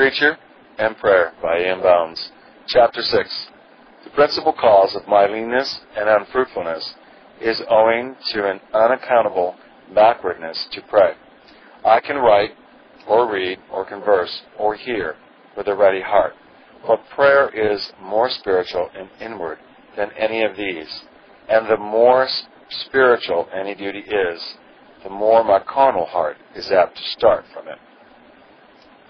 Preacher and Prayer by Ian Bounds. Chapter 6. The principal cause of my leanness and unfruitfulness is owing to an unaccountable backwardness to pray. I can write, or read, or converse, or hear with a ready heart. But prayer is more spiritual and inward than any of these. And the more spiritual any duty is, the more my carnal heart is apt to start from it.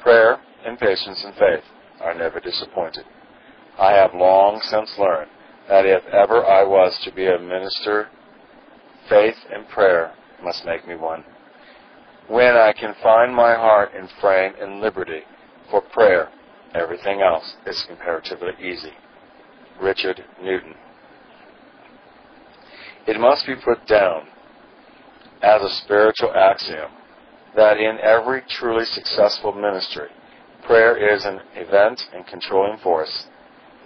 Prayer and patience and faith are never disappointed. I have long since learned that if ever I was to be a minister, faith and prayer must make me one. When I can find my heart in frame and liberty for prayer, everything else is comparatively easy. Richard Newton. It must be put down as a spiritual axiom that in every truly successful ministry, prayer is an event and controlling force,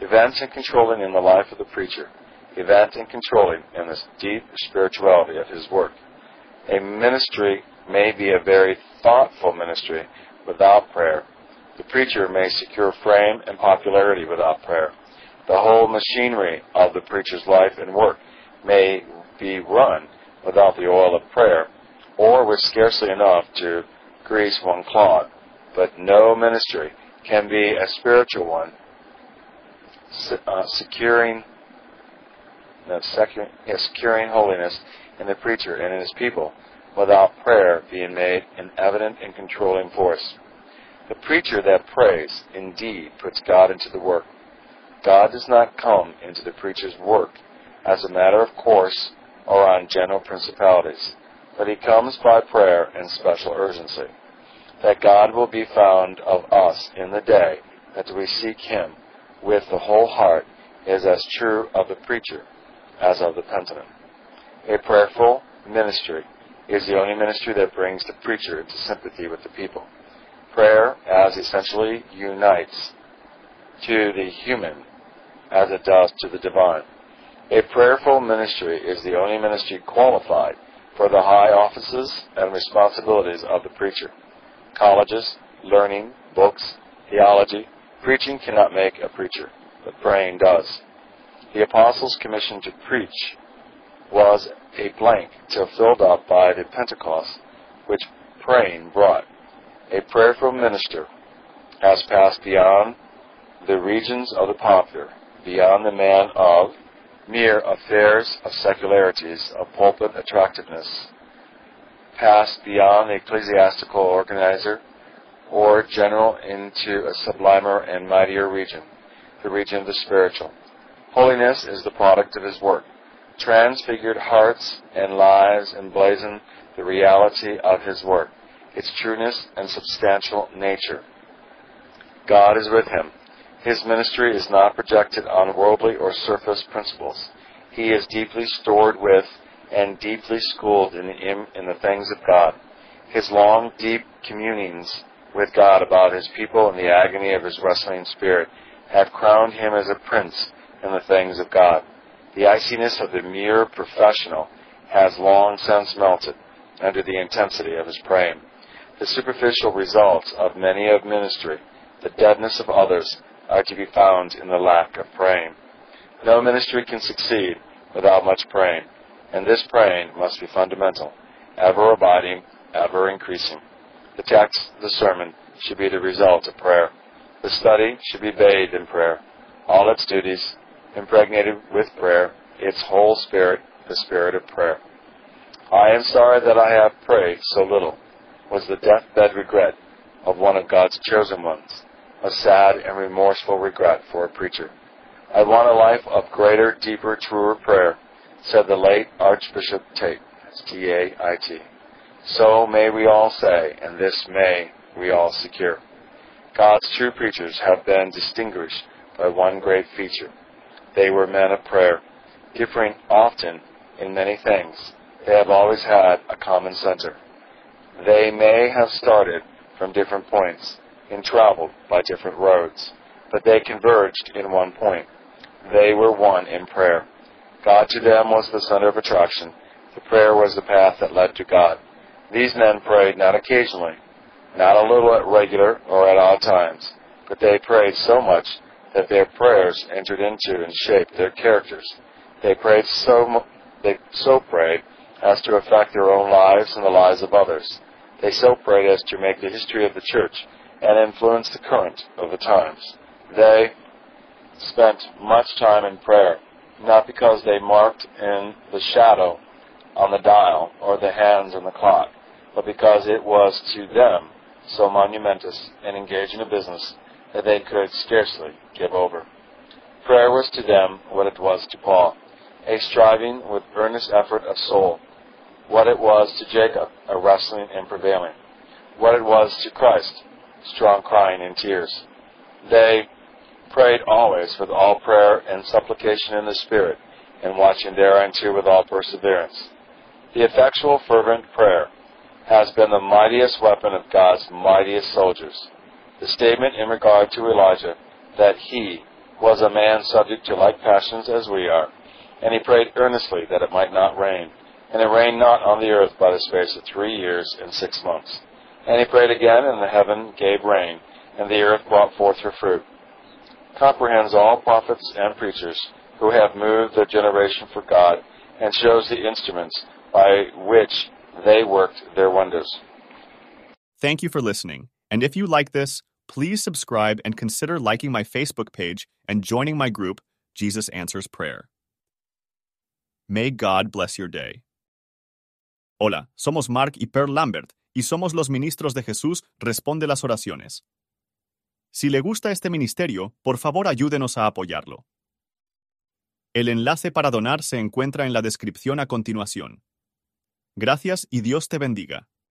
event and controlling in the life of the preacher, event and controlling in the deep spirituality of his work. A ministry may be a very thoughtful ministry without prayer. The preacher may secure fame and popularity without prayer. The whole machinery of the preacher's life and work may be run without the oil of prayer, or with scarcely enough to grease one clod. But no ministry can be a spiritual one, uh, securing, no, yeah, securing holiness in the preacher and in his people, without prayer being made an evident and controlling force. The preacher that prays indeed puts God into the work. God does not come into the preacher's work as a matter of course or on general principalities, but he comes by prayer and special urgency. That God will be found of us in the day that we seek him with the whole heart is as true of the preacher as of the penitent. A prayerful ministry is the only ministry that brings the preacher into sympathy with the people. Prayer as essentially unites to the human as it does to the divine. A prayerful ministry is the only ministry qualified for the high offices and responsibilities of the preacher. Colleges, learning, books, theology, preaching cannot make a preacher, but praying does. The apostles' commission to preach was a blank till filled up by the Pentecost which praying brought. A prayerful minister has passed beyond the regions of the popular, beyond the man of mere affairs of secularities, of pulpit attractiveness, passed beyond the ecclesiastical organizer or general into a sublimer and mightier region, the region of the spiritual. Holiness is the product of his work. Transfigured hearts and lives emblazon the reality of his work, its trueness and substantial nature. God is with him his ministry is not projected on worldly or surface principles. He is deeply stored with and deeply schooled in the, in the things of God. His long, deep communings with God about his people and the agony of his wrestling spirit have crowned him as a prince in the things of God. The iciness of the mere professional has long since melted under the intensity of his praying. The superficial results of many of ministry, the deadness of others, are to be found in the lack of praying. No ministry can succeed without much praying, and this praying must be fundamental, ever abiding, ever increasing. The text, the sermon, should be the result of prayer. The study should be bathed in prayer. All its duties impregnated with prayer, its whole spirit, the spirit of prayer. I am sorry that I have prayed so little, was the deathbed regret of one of God's chosen ones a sad and remorseful regret for a preacher. I want a life of greater, deeper, truer prayer, said the late Archbishop Tait. T-A-I-T. So may we all say, and this may we all secure. God's true preachers have been distinguished by one great feature. They were men of prayer, differing often in many things. They have always had a common center. They may have started from different points, and traveled by different roads, but they converged in one point. They were one in prayer. God to them was the center of attraction. The prayer was the path that led to God. These men prayed not occasionally, not a little at regular or at odd times, but they prayed so much that their prayers entered into and shaped their characters. They prayed so they so prayed as to affect their own lives and the lives of others. They so prayed as to make the history of the church and influence the current of the times. They spent much time in prayer, not because they marked in the shadow on the dial or the hands on the clock, but because it was to them so monumentous and engaging a business that they could scarcely give over. Prayer was to them what it was to Paul, a striving with earnest effort of soul, what it was to Jacob, a wrestling and prevailing, what it was to Christ, strong crying and tears. They prayed always with all prayer and supplication in the Spirit, and watching thereunto with all perseverance. The effectual fervent prayer has been the mightiest weapon of God's mightiest soldiers. The statement in regard to Elijah that he was a man subject to like passions as we are, and he prayed earnestly that it might not rain, and it rained not on the earth by the space of three years and six months. And he prayed again, and the heaven gave rain, and the earth brought forth her fruit. Comprehends all prophets and preachers who have moved their generation for God, and shows the instruments by which they worked their wonders. Thank you for listening. And if you like this, please subscribe and consider liking my Facebook page and joining my group, Jesus Answers Prayer. May God bless your day. Hola, somos Mark y Pearl Lambert y somos los ministros de Jesús Responde las Oraciones. Si le gusta este ministerio, por favor ayúdenos a apoyarlo. El enlace para donar se encuentra en la descripción a continuación. Gracias y Dios te bendiga.